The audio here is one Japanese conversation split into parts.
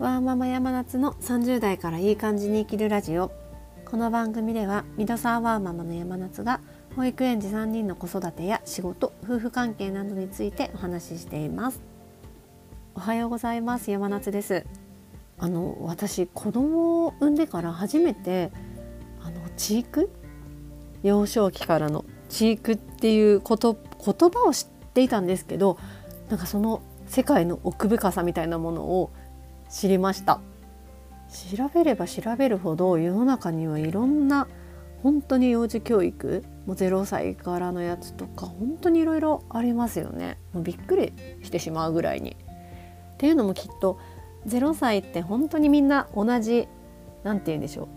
ワーママ山夏の30代からいい感じに生きるラジオ。この番組ではミドサーワーママの山夏が保育園児3人の子育てや仕事夫婦関係などについてお話ししています。おはようございます山夏です。あの私子供を産んでから初めてあのチーク？幼少期からのチークっていうこと言葉を知っていたんですけどなんかその世界の奥深さみたいなものを知りました。調べれば調べるほど世の中にはいろんな本当に幼児教育もう0歳からのやつとか本当にいろいろありますよね。もうびっくりしてしまうぐらいに。っていうのもきっと0歳って本当にみんな同じ何て言うんでしょう。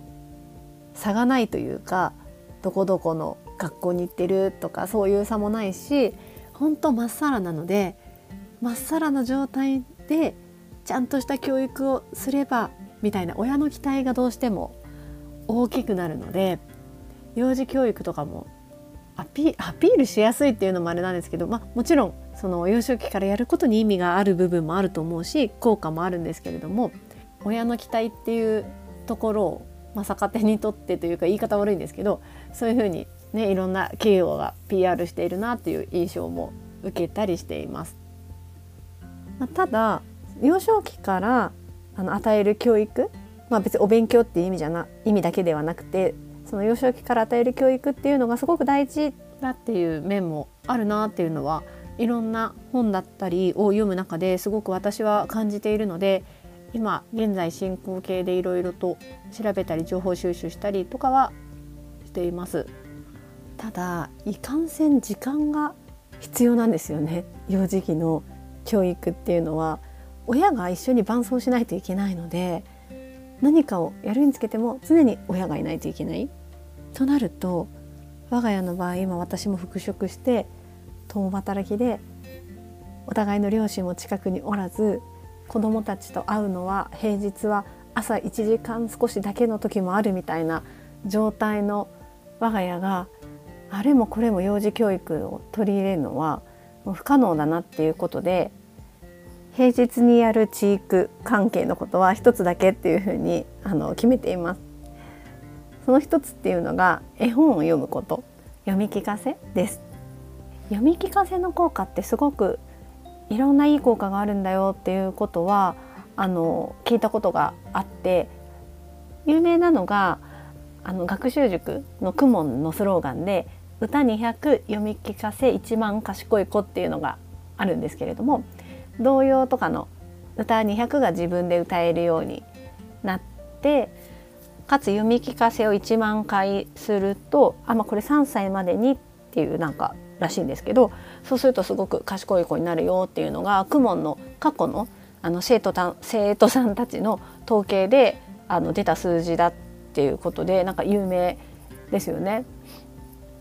差がないというかどこどこの学校に行ってるとかそういう差もないし本当まっさらなのでまっさらな状態でちゃんとした教育をすればみたいな親の期待がどうしても大きくなるので幼児教育とかもアピールしやすいっていうのもあれなんですけど、まあ、もちろんその幼少期からやることに意味がある部分もあると思うし効果もあるんですけれども親の期待っていうところを、まあ、逆手にとってというか言い方悪いんですけどそういうふうにねいろんな企業が PR しているなっていう印象も受けたりしています。まあ、ただ幼少期からあの与える教育、まあ、別にお勉強っていう意味じゃな意味だけではなくてその幼少期から与える教育っていうのがすごく大事だっていう面もあるなっていうのはいろんな本だったりを読む中ですごく私は感じているので今現在進行形でいろいろと調べたり情報収集したりとかはしています。ただいかんせん時間が必要なんですよね。幼児期の教育っていうのは。親が一緒に伴走しないといけないので何かをやるにつけても常に親がいないといけないとなると我が家の場合今私も復職して共働きでお互いの両親も近くにおらず子どもたちと会うのは平日は朝1時間少しだけの時もあるみたいな状態の我が家があれもこれも幼児教育を取り入れるのはもう不可能だなっていうことで平日にやる地域関係のことは一つだけっていうふうにあの決めています。その一つっていうのが絵本を読むこと読み聞かせです読み聞かせの効果ってすごくいろんないい効果があるんだよっていうことはあの聞いたことがあって有名なのがあの学習塾のクモンのスローガンで「歌200読み聞かせ1万賢い子」っていうのがあるんですけれども童謡とかの歌200が自分で歌えるようになってかつ読み聞かせを1万回するとあ、まあ、これ3歳までにっていうなんからしいんですけどそうするとすごく賢い子になるよっていうのが公文の過去のあの生徒た生徒さんたちの統計であの出た数字だっていうことでなんか有名ですよね。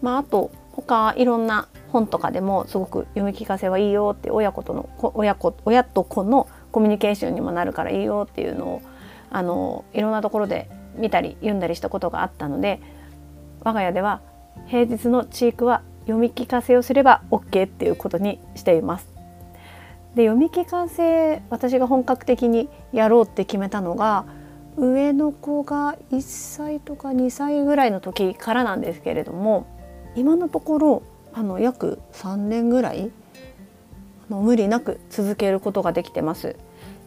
まあ、あと他いろんな本とかでもすごく読み聞かせはいいよって親子との親子親と子のコミュニケーションにもなるからいいよっていうのをあのいろんなところで見たり読んだりしたことがあったので我が家では平日のチークは読み聞かせをすれば OK っていうことにしています。で読み聞かせ私が本格的にやろうって決めたのが上の子が1歳とか2歳ぐらいの時からなんですけれども今のところあの約3年ぐらいあの無理なく続けることができてます。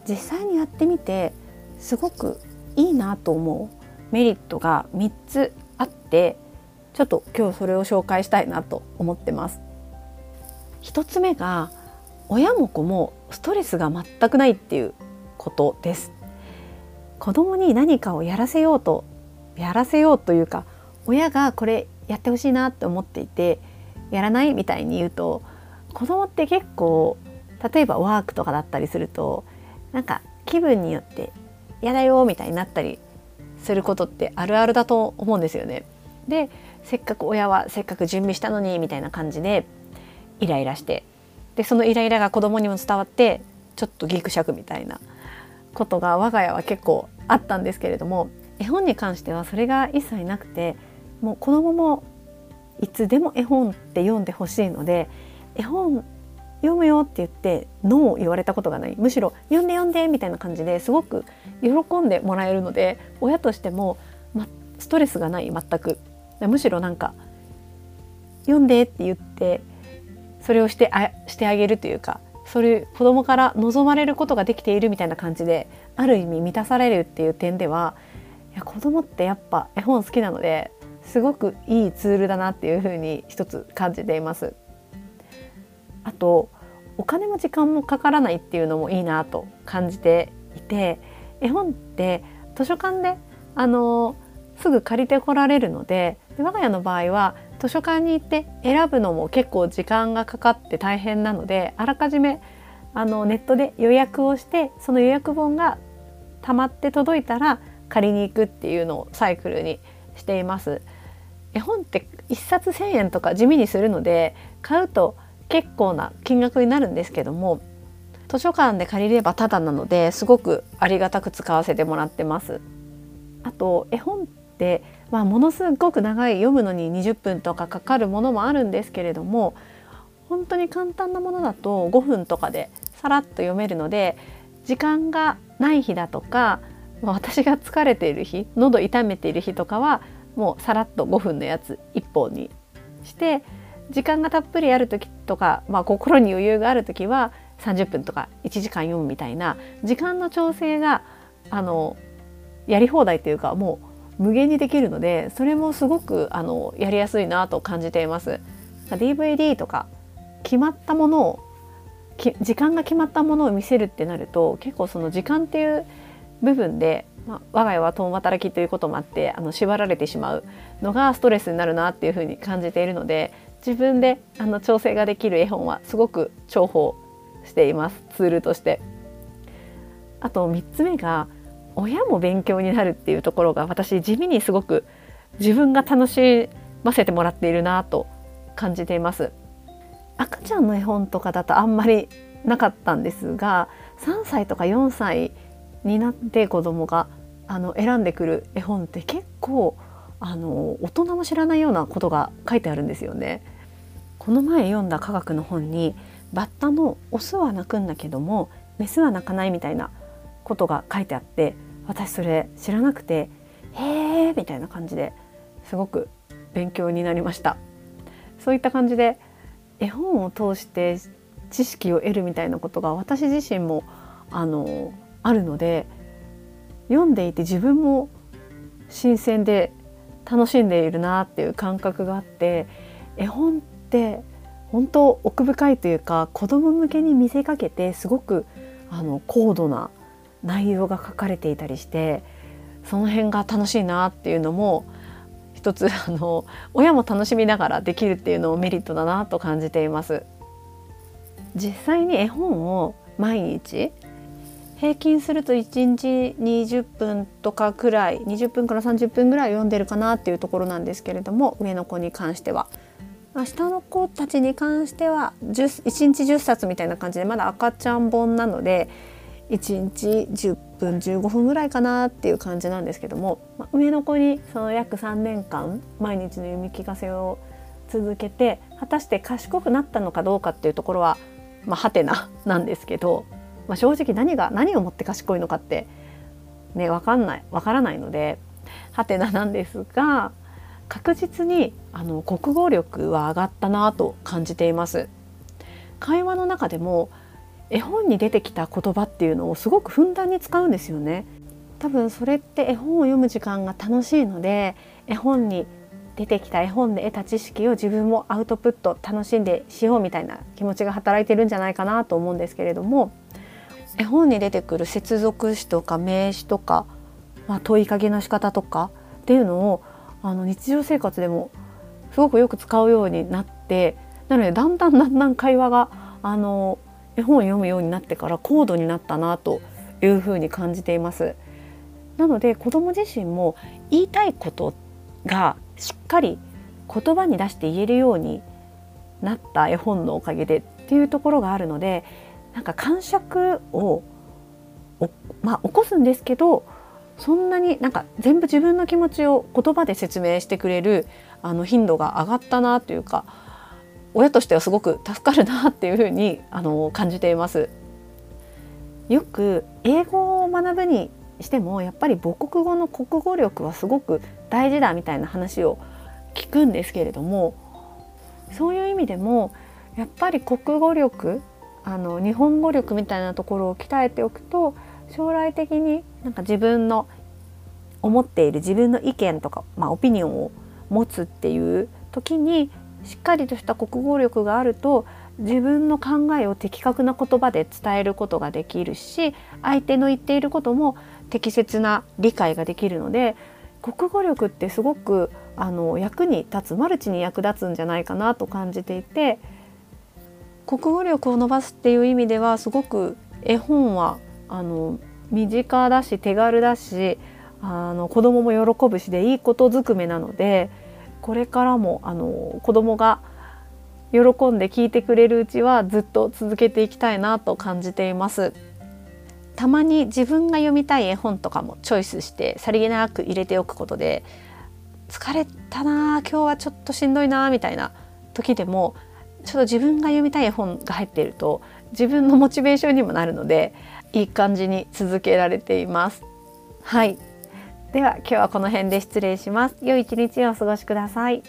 実際にやってみてすごくいいなと思うメリットが3つあってちょっと今日それを紹介したいなと思ってます。1つ目が親も子もストレスが全くないっていうことです。子供に何かをやらせようとやらせようというか親がこれやってほしいなって思っていてやらない？みたいに言うと子供って結構例えばワークとかだったりするとなんか気分によって嫌だよみたいになったりすることってあるあるだと思うんですよね。でせっかく親はせっかく準備したのにみたいな感じでイライラしてでそのイライラが子供にも伝わってちょっとギクシャクみたいなことが我が家は結構あったんですけれども絵本に関してはそれが一切なくてもう子供もいつでも絵本って読んでほしいので絵本読むよって言ってノー言われたことがない。むしろ読んで読んでみたいな感じですごく喜んでもらえるので親としても、ま、ストレスがない全く。むしろなんか読んでって言ってそれをしてあしてあげるというかそれ子供から望まれることができているみたいな感じである意味満たされるっていう点ではいや子供ってやっぱ絵本好きなのですごくいいツールだなっていうふうに一つ感じています。あとお金も時間もかからないっていうのもいいなと感じていて絵本って図書館であのすぐ借りてこられるので我が家の場合は図書館に行って選ぶのも結構時間がかかって大変なのであらかじめあのネットで予約をしてその予約本がたまって届いたら借りに行くっていうのをサイクルにしています。絵本って1冊1,000円とか地味にするので買うと結構な金額になるんですけども図書館で借りればタダなのですごくありがたく使わせてもらってます。あと絵本ってまあ、ものすごく長い読むのに20分とかかかるものもあるんですけれども本当に簡単なものだと5分とかでさらっと読めるので時間がない日だとか、私が疲れている日喉痛めている日とかはもうさらっと5分のやつ1本にして時間がたっぷりある時とか、まあ、心に余裕がある時は30分とか1時間読むみたいな時間の調整があのやり放題というかもう無限にできるのでそれもすごくあのやりやすいなと感じています。DVD とか決まったものを時間が決まったものを見せるってなると結構その時間っていう部分で、まあ、我が家は共働きということもあってあの縛られてしまうのがストレスになるなっていうふうに感じているので自分であの調整ができる絵本はすごく重宝していますツールとして。あと3つ目が親も勉強になるっていうところが私地味にすごく自分が楽しませてもらっているなと感じています赤ちゃんの絵本とかだとあんまりなかったんですが3歳とか4歳になって子供があの選んでくる絵本って結構あの大人も知らないようなことが書いてあるんですよね。この前読んだ科学の本にバッタのオスは鳴くんだけどもメスは鳴かないみたいなことが書いてあって私それ知らなくて「へえ」みたいな感じですごく勉強になりましたそういった感じで絵本を通して知識を得るみたいなことが私自身もあのあるので読んでいて自分も新鮮で楽しんでいるなっていう感覚があって絵本って本当奥深いというか子供向けに見せかけてすごくあの高度な内容が書かれていたりしてその辺が楽しいなっていうのも一つあの親も楽しみながらできるっていうのもメリットだなと感じています。実際に絵本を毎日平均すると1日20分とかくらい20分から30分ぐらい読んでるかなっていうところなんですけれども上の子に関しては。下の子たちに関しては1日10冊みたいな感じでまだ赤ちゃん本なので1日10分15分ぐらいかなっていう感じなんですけども、ま、上の子にその約3年間毎日の読み聞かせを続けて果たして賢くなったのかどうかっていうところはまあ、はてななんですけど、まあ、正直何が何をもって賢いのかってね分かんない分からないのではてななんですが確実にあの国語力は上がったなと感じています。会話の中でも絵本に出てきた言葉っていうのをすごくふんだんに使うんですよね。多分それって絵本を読む時間が楽しいので絵本に出てきた絵本で得た知識を自分もアウトプット楽しんでしようみたいな気持ちが働いてるんじゃないかなと思うんですけれども絵本に出てくる接続詞とか名詞とか、まあ、問いかけの仕方とかっていうのをあの日常生活でもすごくよく使うようになってなのでだんだんだんだん会話があの絵本を読むようになってから高度になったなというふうに感じています。なので子ども自身も言いたいことがしっかり言葉に出して言えるようになった絵本のおかげでっていうところがあるのでなんか感触をまあ、起こすんですけどそんなになんか全部自分の気持ちを言葉で説明してくれるあの頻度が上がったなというか親としてはすごく助かるなっていうふうにあの感じています。よく英語を学ぶにしてもやっぱり母国語の国語力はすごく大事だみたいな話を聞くんですけれどもそういう意味でもやっぱり国語力あの日本語力みたいなところを鍛えておくと将来的になんか自分の思っている自分の意見とか、まあ、オピニオンを持つっていう時にしっかりとした国語力があると自分の考えを的確な言葉で伝えることができるし相手の言っていることも適切な理解ができるので国語力ってすごくあの役に立つマルチに役立つんじゃないかなと感じていて国語力を伸ばすっていう意味ではすごく絵本はあの身近だし手軽だしあの子供も喜ぶしでいいことずくめなのでこれからもあの子供が喜んで聞いてくれるうちはずっと続けていきたいなと感じています。たまに自分が読みたい絵本とかもチョイスしてさりげなく入れておくことで疲れたな今日はちょっとしんどいなみたいな時でもちょっと自分が読みたい絵本が入っていると自分のモチベーションにもなるのでいい感じに続けられています。はいでは今日はこの辺で失礼します。良い一日をお過ごしください。